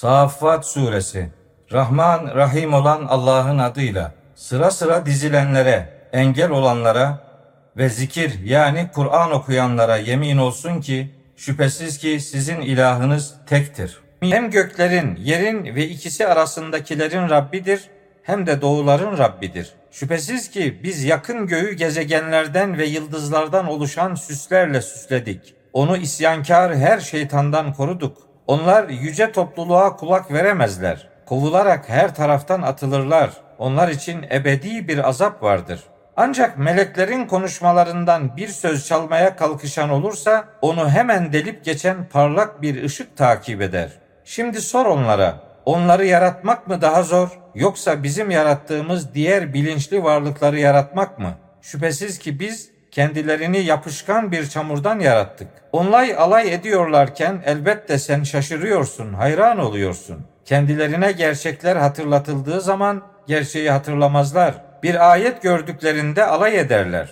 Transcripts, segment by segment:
Saffat Suresi Rahman Rahim olan Allah'ın adıyla sıra sıra dizilenlere, engel olanlara ve zikir yani Kur'an okuyanlara yemin olsun ki şüphesiz ki sizin ilahınız tektir. Hem göklerin, yerin ve ikisi arasındakilerin Rabbidir hem de doğuların Rabbidir. Şüphesiz ki biz yakın göğü gezegenlerden ve yıldızlardan oluşan süslerle süsledik. Onu isyankar her şeytandan koruduk. Onlar yüce topluluğa kulak veremezler. Kovularak her taraftan atılırlar. Onlar için ebedi bir azap vardır. Ancak meleklerin konuşmalarından bir söz çalmaya kalkışan olursa onu hemen delip geçen parlak bir ışık takip eder. Şimdi sor onlara, onları yaratmak mı daha zor yoksa bizim yarattığımız diğer bilinçli varlıkları yaratmak mı? Şüphesiz ki biz kendilerini yapışkan bir çamurdan yarattık. Onlar alay ediyorlarken elbette sen şaşırıyorsun, hayran oluyorsun. Kendilerine gerçekler hatırlatıldığı zaman gerçeği hatırlamazlar. Bir ayet gördüklerinde alay ederler.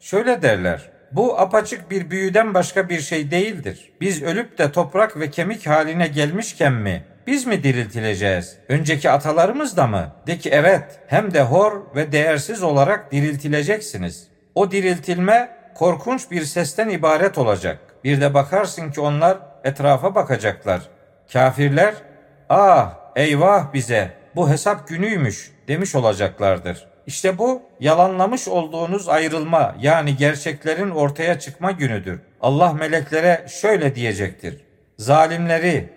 Şöyle derler. Bu apaçık bir büyüden başka bir şey değildir. Biz ölüp de toprak ve kemik haline gelmişken mi biz mi diriltileceğiz? Önceki atalarımız da mı? De ki evet, hem de hor ve değersiz olarak diriltileceksiniz. O diriltilme korkunç bir sesten ibaret olacak. Bir de bakarsın ki onlar etrafa bakacaklar. Kafirler, ah eyvah bize bu hesap günüymüş demiş olacaklardır. İşte bu yalanlamış olduğunuz ayrılma yani gerçeklerin ortaya çıkma günüdür. Allah meleklere şöyle diyecektir. Zalimleri,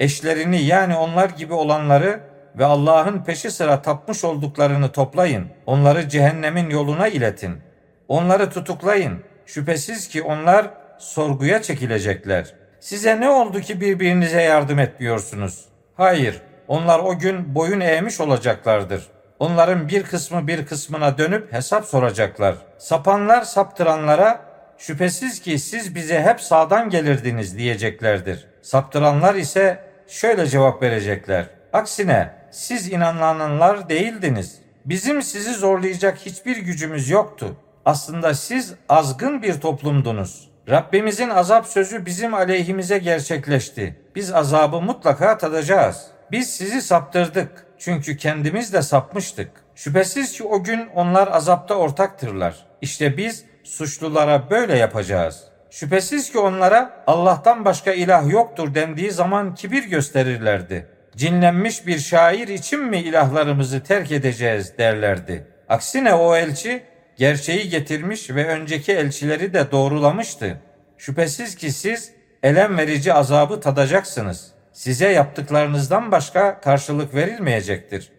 eşlerini yani onlar gibi olanları ve Allah'ın peşi sıra tapmış olduklarını toplayın. Onları cehennemin yoluna iletin. Onları tutuklayın. Şüphesiz ki onlar sorguya çekilecekler. Size ne oldu ki birbirinize yardım etmiyorsunuz? Hayır, onlar o gün boyun eğmiş olacaklardır. Onların bir kısmı bir kısmına dönüp hesap soracaklar. Sapanlar saptıranlara şüphesiz ki siz bize hep sağdan gelirdiniz diyeceklerdir. Saptıranlar ise şöyle cevap verecekler. Aksine siz inananlar değildiniz. Bizim sizi zorlayacak hiçbir gücümüz yoktu. Aslında siz azgın bir toplumdunuz. Rabbimizin azap sözü bizim aleyhimize gerçekleşti. Biz azabı mutlaka tadacağız. Biz sizi saptırdık. Çünkü kendimiz de sapmıştık. Şüphesiz ki o gün onlar azapta ortaktırlar. İşte biz suçlulara böyle yapacağız. Şüphesiz ki onlara Allah'tan başka ilah yoktur dendiği zaman kibir gösterirlerdi. Cinlenmiş bir şair için mi ilahlarımızı terk edeceğiz derlerdi. Aksine o elçi gerçeği getirmiş ve önceki elçileri de doğrulamıştı. Şüphesiz ki siz elem verici azabı tadacaksınız. Size yaptıklarınızdan başka karşılık verilmeyecektir.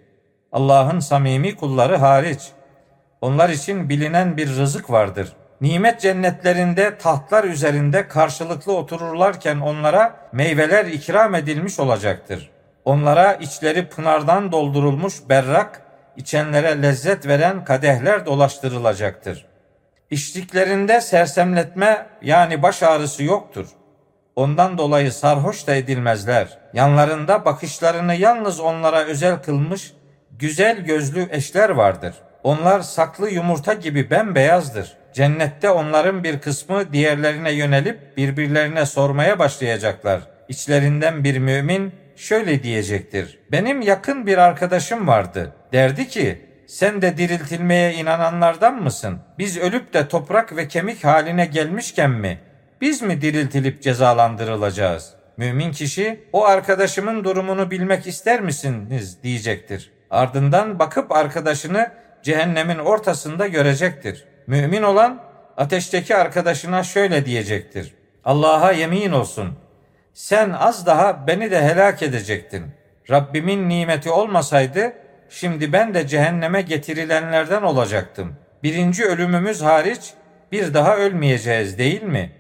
Allah'ın samimi kulları hariç. Onlar için bilinen bir rızık vardır. Nimet cennetlerinde tahtlar üzerinde karşılıklı otururlarken onlara meyveler ikram edilmiş olacaktır. Onlara içleri pınardan doldurulmuş berrak içenlere lezzet veren kadehler dolaştırılacaktır. İçtiklerinde sersemletme yani baş ağrısı yoktur. Ondan dolayı sarhoş da edilmezler. Yanlarında bakışlarını yalnız onlara özel kılmış güzel gözlü eşler vardır. Onlar saklı yumurta gibi bembeyazdır. Cennette onların bir kısmı diğerlerine yönelip birbirlerine sormaya başlayacaklar. İçlerinden bir mümin şöyle diyecektir. Benim yakın bir arkadaşım vardı. Derdi ki sen de diriltilmeye inananlardan mısın? Biz ölüp de toprak ve kemik haline gelmişken mi? Biz mi diriltilip cezalandırılacağız? Mümin kişi o arkadaşımın durumunu bilmek ister misiniz diyecektir. Ardından bakıp arkadaşını cehennemin ortasında görecektir. Mümin olan ateşteki arkadaşına şöyle diyecektir. Allah'a yemin olsun sen az daha beni de helak edecektin. Rabbimin nimeti olmasaydı şimdi ben de cehenneme getirilenlerden olacaktım. Birinci ölümümüz hariç bir daha ölmeyeceğiz değil mi?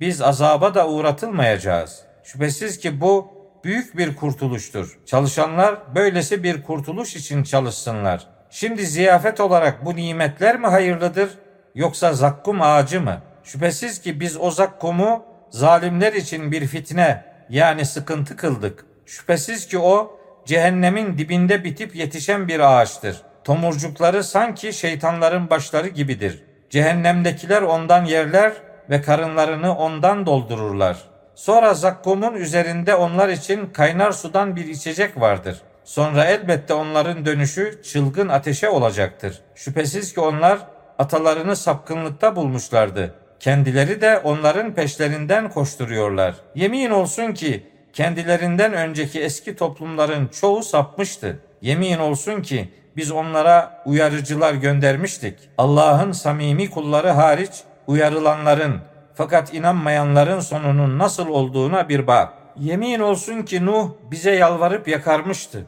Biz azaba da uğratılmayacağız. Şüphesiz ki bu büyük bir kurtuluştur. Çalışanlar böylesi bir kurtuluş için çalışsınlar. Şimdi ziyafet olarak bu nimetler mi hayırlıdır yoksa zakkum ağacı mı? Şüphesiz ki biz o zakkumu zalimler için bir fitne yani sıkıntı kıldık. Şüphesiz ki o cehennemin dibinde bitip yetişen bir ağaçtır. Tomurcukları sanki şeytanların başları gibidir. Cehennemdekiler ondan yerler ve karınlarını ondan doldururlar. Sonra zakkumun üzerinde onlar için kaynar sudan bir içecek vardır. Sonra elbette onların dönüşü çılgın ateşe olacaktır. Şüphesiz ki onlar atalarını sapkınlıkta bulmuşlardı. Kendileri de onların peşlerinden koşturuyorlar. Yemin olsun ki kendilerinden önceki eski toplumların çoğu sapmıştı. Yemin olsun ki biz onlara uyarıcılar göndermiştik. Allah'ın samimi kulları hariç uyarılanların fakat inanmayanların sonunun nasıl olduğuna bir bak. Yemin olsun ki Nuh bize yalvarıp yakarmıştı.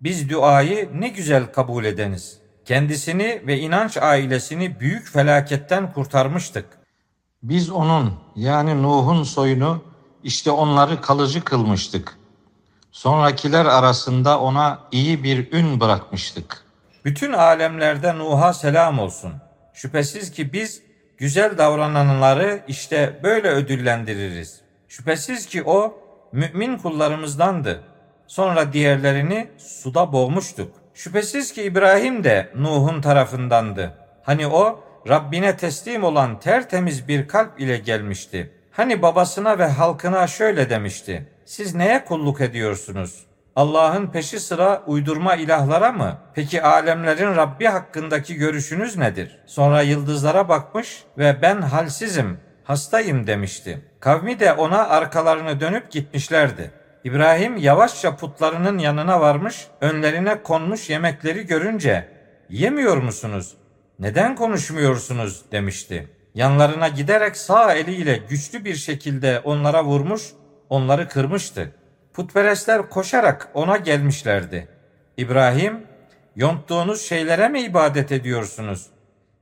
Biz duayı ne güzel kabul edeniz. Kendisini ve inanç ailesini büyük felaketten kurtarmıştık. Biz onun yani Nuh'un soyunu işte onları kalıcı kılmıştık. Sonrakiler arasında ona iyi bir ün bırakmıştık. Bütün alemlerde Nuh'a selam olsun. Şüphesiz ki biz güzel davrananları işte böyle ödüllendiririz. Şüphesiz ki o mümin kullarımızdandı. Sonra diğerlerini suda boğmuştuk. Şüphesiz ki İbrahim de Nuh'un tarafındandı. Hani o Rabbine teslim olan tertemiz bir kalp ile gelmişti. Hani babasına ve halkına şöyle demişti. Siz neye kulluk ediyorsunuz? Allah'ın peşi sıra uydurma ilahlara mı? Peki alemlerin Rabbi hakkındaki görüşünüz nedir? Sonra yıldızlara bakmış ve ben halsizim, hastayım demişti. Kavmi de ona arkalarını dönüp gitmişlerdi. İbrahim yavaşça putlarının yanına varmış, önlerine konmuş yemekleri görünce "Yemiyor musunuz? Neden konuşmuyorsunuz?" demişti. Yanlarına giderek sağ eliyle güçlü bir şekilde onlara vurmuş, onları kırmıştı. Putperestler koşarak ona gelmişlerdi. İbrahim, yonttuğunuz şeylere mi ibadet ediyorsunuz?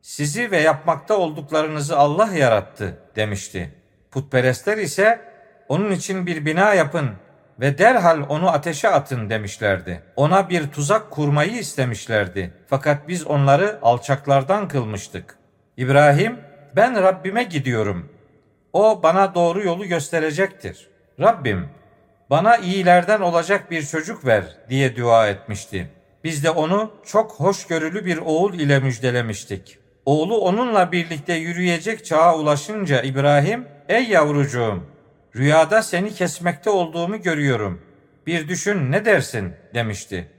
Sizi ve yapmakta olduklarınızı Allah yarattı demişti. Putperestler ise onun için bir bina yapın ve derhal onu ateşe atın demişlerdi. Ona bir tuzak kurmayı istemişlerdi. Fakat biz onları alçaklardan kılmıştık. İbrahim, ben Rabbime gidiyorum. O bana doğru yolu gösterecektir. Rabbim, bana iyilerden olacak bir çocuk ver diye dua etmişti. Biz de onu çok hoşgörülü bir oğul ile müjdelemiştik. Oğlu onunla birlikte yürüyecek çağa ulaşınca İbrahim, ''Ey yavrucuğum, rüyada seni kesmekte olduğumu görüyorum. Bir düşün ne dersin?'' demişti.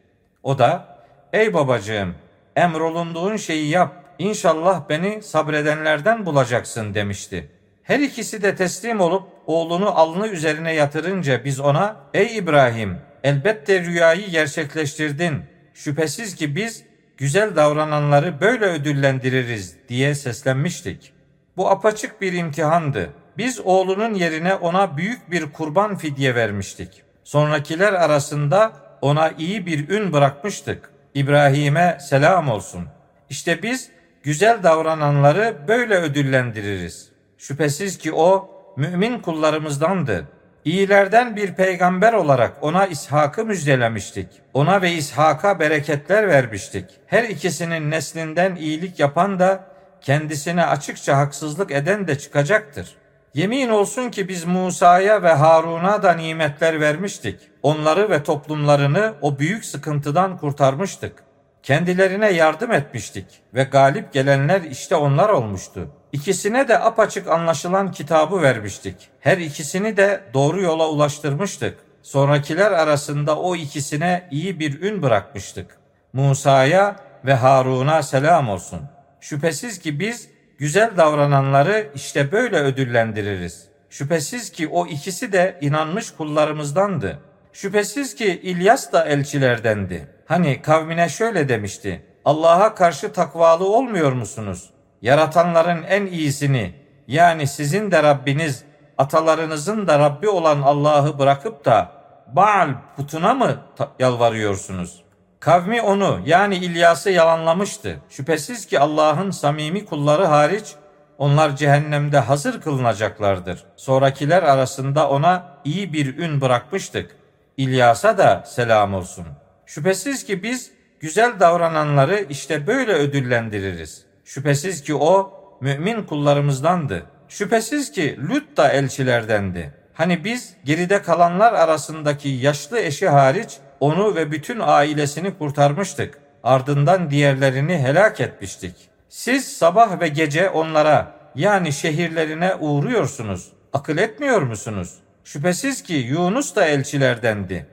O da, ''Ey babacığım, emrolunduğun şeyi yap, İnşallah beni sabredenlerden bulacaksın.'' demişti. Her ikisi de teslim olup oğlunu alnı üzerine yatırınca biz ona ''Ey İbrahim elbette rüyayı gerçekleştirdin. Şüphesiz ki biz güzel davrananları böyle ödüllendiririz.'' diye seslenmiştik. Bu apaçık bir imtihandı. Biz oğlunun yerine ona büyük bir kurban fidye vermiştik. Sonrakiler arasında ona iyi bir ün bırakmıştık. İbrahim'e selam olsun. İşte biz güzel davrananları böyle ödüllendiririz. Şüphesiz ki o mümin kullarımızdandı. İyilerden bir peygamber olarak ona İshak'ı müjdelemiştik. Ona ve İshak'a bereketler vermiştik. Her ikisinin neslinden iyilik yapan da kendisine açıkça haksızlık eden de çıkacaktır. Yemin olsun ki biz Musa'ya ve Harun'a da nimetler vermiştik. Onları ve toplumlarını o büyük sıkıntıdan kurtarmıştık. Kendilerine yardım etmiştik ve galip gelenler işte onlar olmuştu. İkisine de apaçık anlaşılan kitabı vermiştik. Her ikisini de doğru yola ulaştırmıştık. Sonrakiler arasında o ikisine iyi bir ün bırakmıştık. Musa'ya ve Harun'a selam olsun. Şüphesiz ki biz güzel davrananları işte böyle ödüllendiririz. Şüphesiz ki o ikisi de inanmış kullarımızdandı. Şüphesiz ki İlyas da elçilerdendi. Hani kavmine şöyle demişti. Allah'a karşı takvalı olmuyor musunuz? Yaratanların en iyisini yani sizin de Rabbiniz, atalarınızın da Rabbi olan Allah'ı bırakıp da Baal putuna mı yalvarıyorsunuz? Kavmi onu yani İlyas'ı yalanlamıştı. Şüphesiz ki Allah'ın samimi kulları hariç onlar cehennemde hazır kılınacaklardır. Sonrakiler arasında ona iyi bir ün bırakmıştık. İlyas'a da selam olsun. Şüphesiz ki biz güzel davrananları işte böyle ödüllendiririz. Şüphesiz ki o mümin kullarımızdandı. Şüphesiz ki Lut da elçilerdendi. Hani biz geride kalanlar arasındaki yaşlı eşi hariç onu ve bütün ailesini kurtarmıştık. Ardından diğerlerini helak etmiştik. Siz sabah ve gece onlara yani şehirlerine uğruyorsunuz. Akıl etmiyor musunuz? Şüphesiz ki Yunus da elçilerdendi.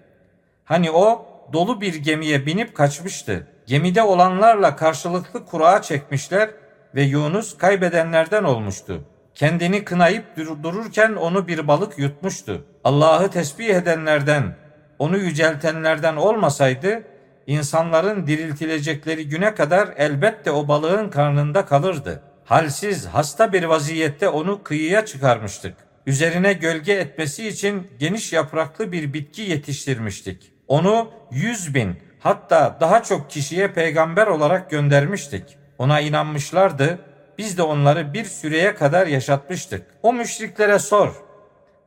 Hani o dolu bir gemiye binip kaçmıştı. Gemide olanlarla karşılıklı kura çekmişler ve Yunus kaybedenlerden olmuştu. Kendini kınayıp dururken onu bir balık yutmuştu. Allah'ı tesbih edenlerden, onu yüceltenlerden olmasaydı insanların diriltilecekleri güne kadar elbette o balığın karnında kalırdı. Halsiz, hasta bir vaziyette onu kıyıya çıkarmıştık. Üzerine gölge etmesi için geniş yapraklı bir bitki yetiştirmiştik. Onu yüz bin hatta daha çok kişiye peygamber olarak göndermiştik. Ona inanmışlardı. Biz de onları bir süreye kadar yaşatmıştık. O müşriklere sor.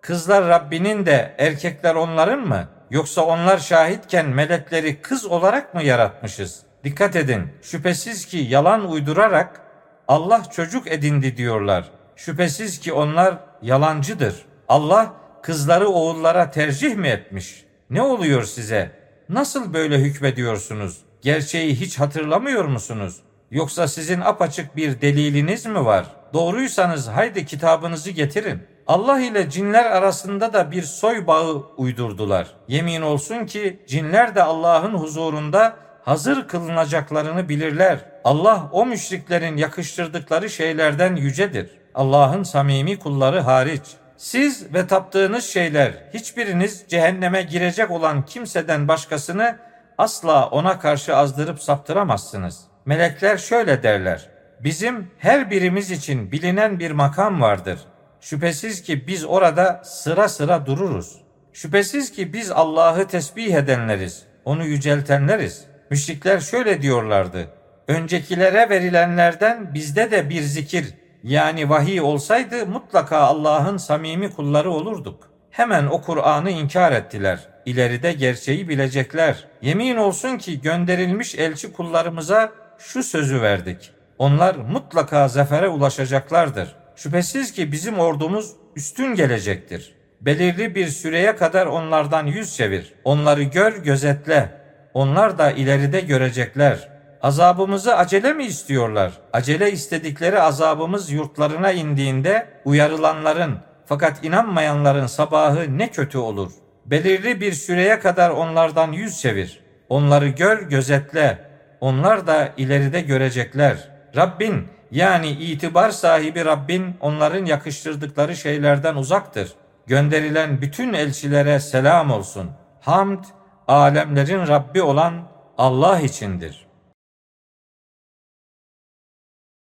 Kızlar Rabbinin de erkekler onların mı? Yoksa onlar şahitken melekleri kız olarak mı yaratmışız? Dikkat edin. Şüphesiz ki yalan uydurarak Allah çocuk edindi diyorlar. Şüphesiz ki onlar yalancıdır. Allah kızları oğullara tercih mi etmiş? Ne oluyor size? Nasıl böyle hükmediyorsunuz? Gerçeği hiç hatırlamıyor musunuz? Yoksa sizin apaçık bir deliliniz mi var? Doğruysanız haydi kitabınızı getirin. Allah ile cinler arasında da bir soy bağı uydurdular. Yemin olsun ki cinler de Allah'ın huzurunda hazır kılınacaklarını bilirler. Allah o müşriklerin yakıştırdıkları şeylerden yücedir. Allah'ın samimi kulları hariç. Siz ve taptığınız şeyler hiçbiriniz cehenneme girecek olan kimseden başkasını asla ona karşı azdırıp saptıramazsınız. Melekler şöyle derler. Bizim her birimiz için bilinen bir makam vardır. Şüphesiz ki biz orada sıra sıra dururuz. Şüphesiz ki biz Allah'ı tesbih edenleriz, onu yüceltenleriz. Müşrikler şöyle diyorlardı. Öncekilere verilenlerden bizde de bir zikir yani vahiy olsaydı mutlaka Allah'ın samimi kulları olurduk. Hemen o Kur'an'ı inkar ettiler. İleride gerçeği bilecekler. Yemin olsun ki gönderilmiş elçi kullarımıza şu sözü verdik. Onlar mutlaka zafere ulaşacaklardır. Şüphesiz ki bizim ordumuz üstün gelecektir. Belirli bir süreye kadar onlardan yüz çevir. Onları gör, gözetle. Onlar da ileride görecekler. Azabımızı acele mi istiyorlar? Acele istedikleri azabımız yurtlarına indiğinde uyarılanların fakat inanmayanların sabahı ne kötü olur. Belirli bir süreye kadar onlardan yüz çevir. Onları gör, gözetle. Onlar da ileride görecekler. Rabbin yani itibar sahibi Rabbin onların yakıştırdıkları şeylerden uzaktır. Gönderilen bütün elçilere selam olsun. Hamd alemlerin Rabbi olan Allah içindir.''